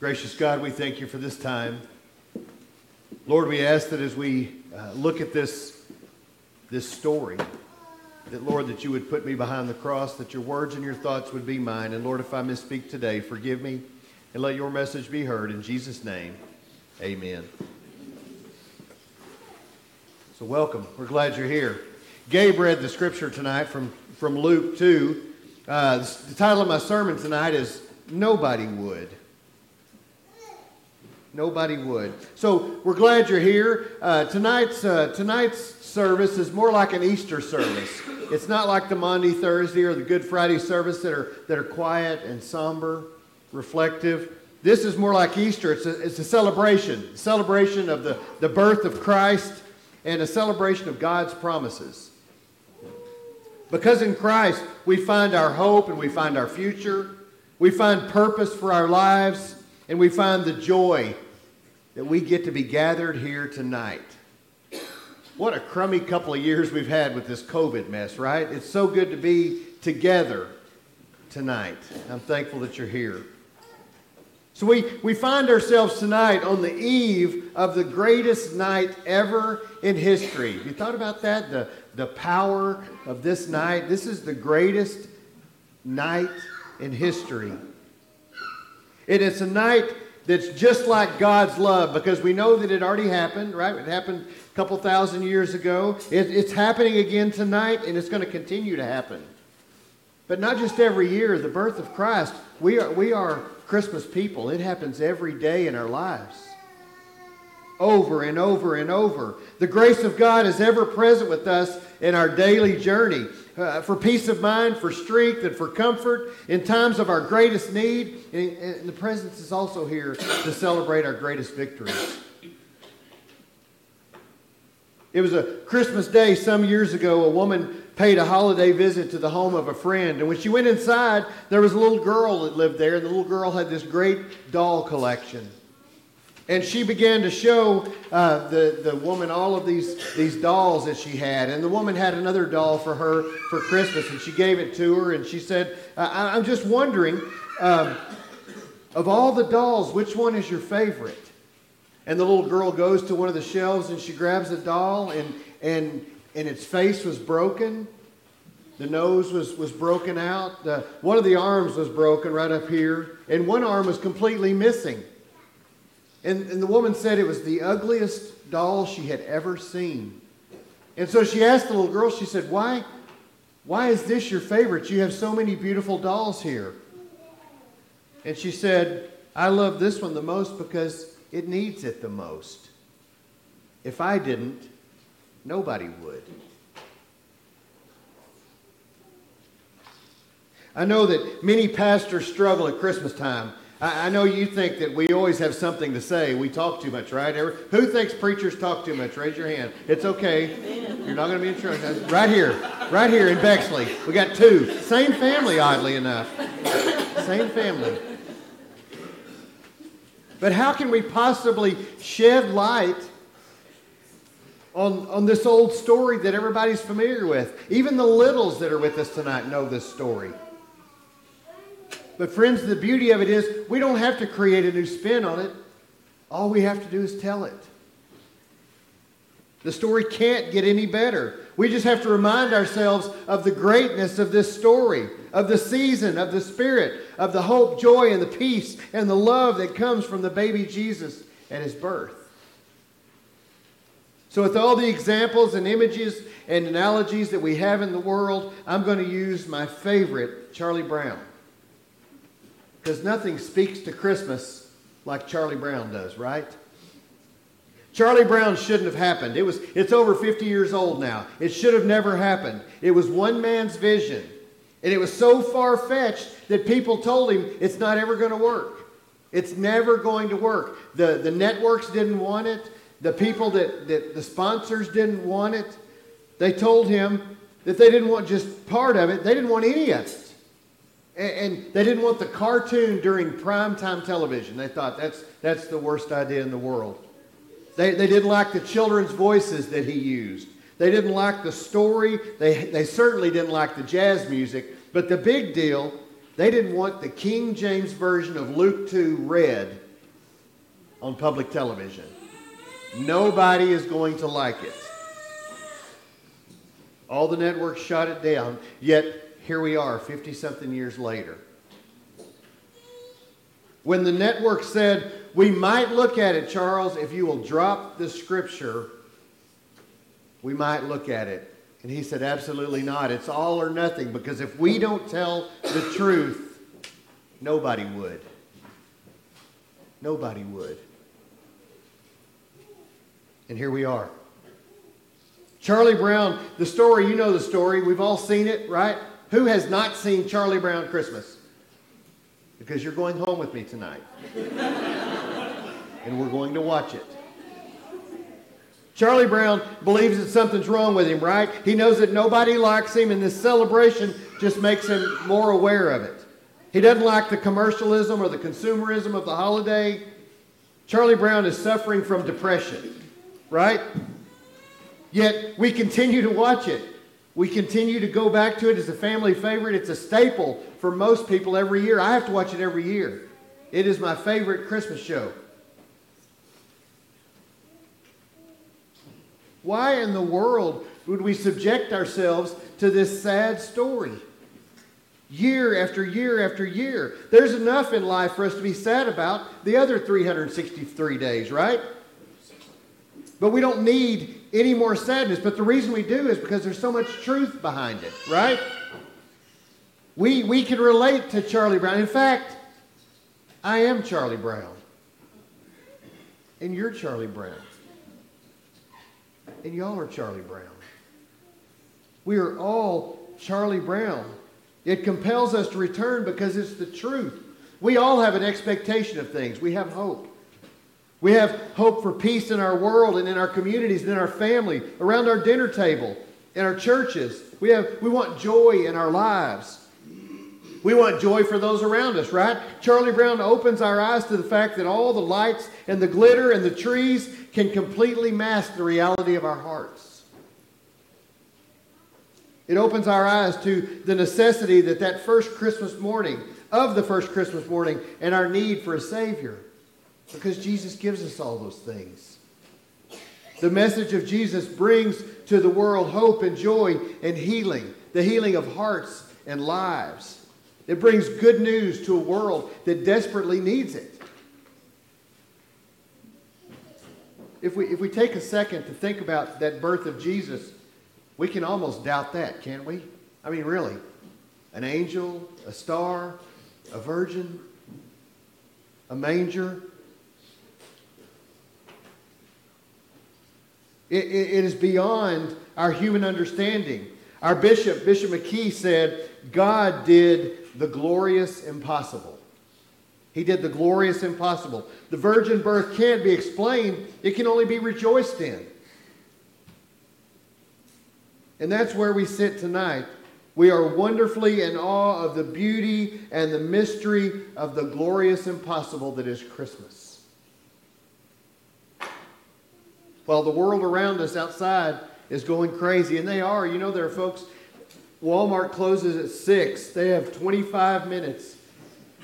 Gracious God, we thank you for this time. Lord, we ask that as we uh, look at this, this story, that Lord, that you would put me behind the cross, that your words and your thoughts would be mine. And Lord, if I misspeak today, forgive me and let your message be heard. In Jesus' name, amen. So, welcome. We're glad you're here. Gabe read the scripture tonight from, from Luke 2. Uh, the title of my sermon tonight is Nobody Would. Nobody would. So we're glad you're here. Uh, tonight's, uh, tonight's service is more like an Easter service. It's not like the Maundy, Thursday or the Good Friday service that are, that are quiet and somber, reflective. This is more like Easter. It's a, it's a celebration, celebration of the, the birth of Christ and a celebration of God's promises. Because in Christ we find our hope and we find our future, we find purpose for our lives, and we find the joy that we get to be gathered here tonight. What a crummy couple of years we've had with this COVID mess, right? It's so good to be together tonight. I'm thankful that you're here. So we, we find ourselves tonight on the eve of the greatest night ever in history. You thought about that? The, the power of this night. This is the greatest night in history. And it's a night that's just like God's love because we know that it already happened, right? It happened a couple thousand years ago. It, it's happening again tonight and it's going to continue to happen. But not just every year, the birth of Christ, we are, we are Christmas people. It happens every day in our lives. Over and over and over. The grace of God is ever present with us in our daily journey uh, for peace of mind, for strength, and for comfort in times of our greatest need. And, and the presence is also here to celebrate our greatest victories. It was a Christmas day some years ago. A woman paid a holiday visit to the home of a friend. And when she went inside, there was a little girl that lived there. And the little girl had this great doll collection. And she began to show uh, the, the woman all of these, these dolls that she had. And the woman had another doll for her for Christmas, and she gave it to her. And she said, I, am just wondering, um, of all the dolls, which one is your favorite? And the little girl goes to one of the shelves and she grabs a doll, and, and, and its face was broken. The nose was, was broken out. One of the arms was broken right up here, and one arm was completely missing. And, and the woman said it was the ugliest doll she had ever seen. And so she asked the little girl, she said, Why, why is this your favorite? You have so many beautiful dolls here. And she said, I love this one the most because it needs it the most. If I didn't, nobody would. I know that many pastors struggle at Christmas time I, know you think that we always have something to say. We talk too much, right? Who thinks preachers talk too much? Raise your hand. It's okay. You're not going to be in church. Right here. Right here in Bexley. We got two. Same family, oddly enough. Same family. But how can we possibly shed light on, on this old story that everybody's familiar with? Even the littles that are with us tonight know this story. But, friends, the beauty of it is we don't have to create a new spin on it. All we have to do is tell it. The story can't get any better. We just have to remind ourselves of the greatness of this story, of the season, of the Spirit, of the hope, joy, and the peace and the love that comes from the baby Jesus at his birth. So, with all the examples and images and analogies that we have in the world, I'm going to use my favorite, Charlie Brown. Because nothing speaks to Christmas like Charlie Brown does, right? Charlie Brown shouldn't have happened. It was, it's over 50 years old now. It should have never happened. It was one man's vision. And it was so far fetched that people told him it's not ever going to work. It's never going to work. The, the networks didn't want it. The people that, that the sponsors didn't want it. They told him that they didn't want just part of it, they didn't want any of it. And, they didn't want the cartoon during primetime television. They thought that's, that's the worst idea in the world. They, they didn't like the children's voices that he used. They didn't like the story. They, they certainly didn't like the jazz music. But the big deal, they didn't want the King James Version of Luke 2 read on public television. Nobody is going to like it. All the networks shot it down, yet here we are 50 something years later. When the network said, We might look at it, Charles, if you will drop the scripture, we might look at it. And he said, Absolutely not. It's all or nothing because if we don't tell the truth, nobody would. Nobody would. And here we are. Charlie Brown, the story, you know the story. We've all seen it, right? Who has not seen Charlie Brown Christmas? Because you're going home with me tonight. and we're going to watch it. Charlie Brown believes that something's wrong with him, right? He knows that nobody likes him, and this celebration just makes him more aware of it. He doesn't like the commercialism or the consumerism of the holiday. Charlie Brown is suffering from depression right? Yet we continue to watch it. We continue to go back to it as a family favorite. It's a staple for most people every year. I have to watch it every year. It is my favorite Christmas show. Why in the world would we subject ourselves to this sad story? Year after year after year. There's enough in life for us to be sad about the other 363 days, right? But we don't need any more sadness. But the reason we do is because there's so much truth behind it, right? We, we can relate to Charlie Brown. In fact, I am Charlie Brown. And you're Charlie Brown. And y'all are Charlie Brown. We are all Charlie Brown. It compels us to return because it's the truth. We all have an expectation of things, we have hope. We have hope for peace in our world and in our communities and in our family, around our dinner table, in our churches. We, have, we want joy in our lives. We want joy for those around us, right? Charlie Brown opens our eyes to the fact that all the lights and the glitter and the trees can completely mask the reality of our hearts. It opens our eyes to the necessity that that first Christmas morning, of the first Christmas morning, and our need for a Savior. Because Jesus gives us all those things. The message of Jesus brings to the world hope and joy and healing, the healing of hearts and lives. It brings good news to a world that desperately needs it. If we, if we take a second to think about that birth of Jesus, we can almost doubt that, can't we? I mean, really. An angel, a star, a virgin, a manger, It, it, it is beyond our human understanding. Our bishop, Bishop McKee, said, God did the glorious impossible. He did the glorious impossible. The virgin birth can't be explained, it can only be rejoiced in. And that's where we sit tonight. We are wonderfully in awe of the beauty and the mystery of the glorious impossible that is Christmas. While the world around us outside is going crazy. And they are. You know, there are folks, Walmart closes at 6, they have 25 minutes.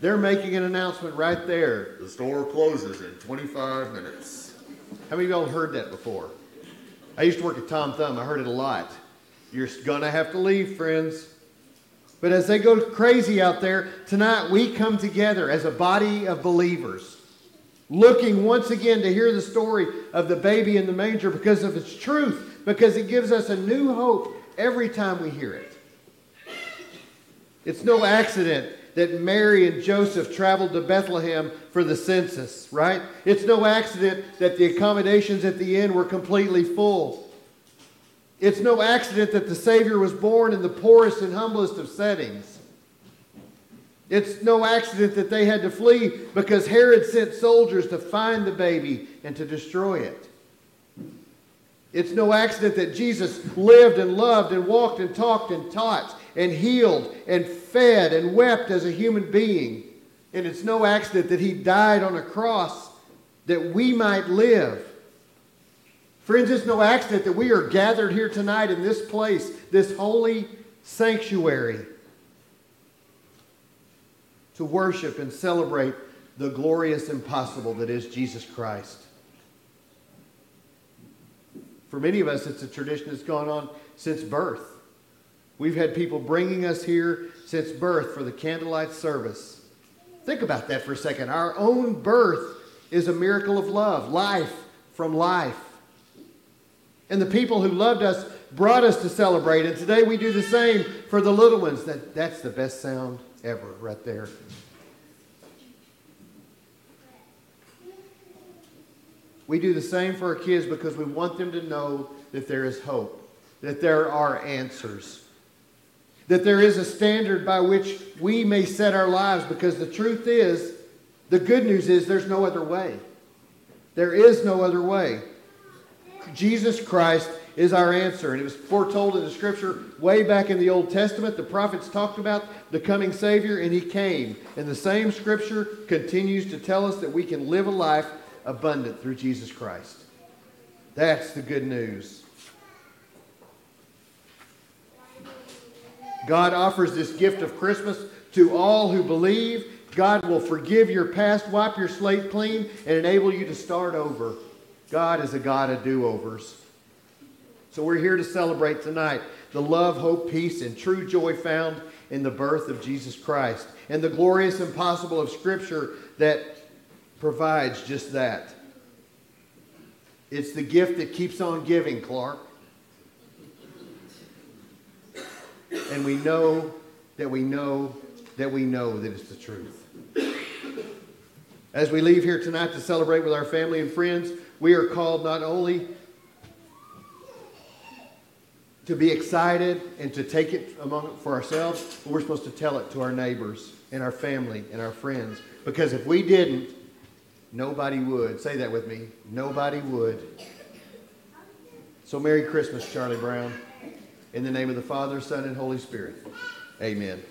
They're making an announcement right there. The store closes in 25 minutes. How many of y'all heard that before? I used to work at Tom Thumb. I heard it a lot. You're going to have to leave, friends. But as they go crazy out there, tonight we come together as a body of believers looking once again to hear the story of the baby in the manger because of its truth, because it gives us a new hope every time we hear it. It's no accident that Mary and Joseph traveled to Bethlehem for the census, right? It's no accident that the accommodations at the inn were completely full. It's no accident that the Savior was born in the poorest and humblest of settings. It's no accident that they had to flee because Herod sent soldiers to find the baby and to destroy it. It's no accident that Jesus lived and loved and walked and talked and taught and healed and fed and wept as a human being. And it's no accident that he died on a cross that we might live. Friends, it's no accident that we are gathered here tonight in this place, this holy sanctuary to worship and celebrate the glorious impossible that is Jesus Christ. For many of us, it's a tradition that's gone on since birth. We've had people bringing us here since birth for the candlelight service. Think about that for a second. Our own birth is a miracle of love, life from life. And the people who loved us brought us to celebrate. And today we do the same for the little ones. That, that's the best sound ever, right there. We do the same for our kids because we want them to know that there is hope, that there are answers, that there is a standard by which we may set our lives because the truth is, the good news is there's no other way. There is no other way. Jesus Christ is our answer. And it was foretold in the scripture way back in the Old Testament. The prophets talked about the coming Savior, and he came. And the same scripture continues to tell us that we can live a life abundant through Jesus Christ. That's the good news. God offers this gift of Christmas to all who believe. God will forgive your past, wipe your slate clean, and enable you to start over. God is a God of do overs. So we're here to celebrate tonight the love, hope, peace, and true joy found in the birth of Jesus Christ and the glorious impossible of Scripture that provides just that. It's the gift that keeps on giving, Clark. And we know that we know that we know that it's the truth. As we leave here tonight to celebrate with our family and friends, we are called not only to be excited and to take it among for ourselves, but we're supposed to tell it to our neighbors and our family and our friends. Because if we didn't, nobody would. Say that with me. Nobody would. So Merry Christmas, Charlie Brown. In the name of the Father, Son, and Holy Spirit. Amen.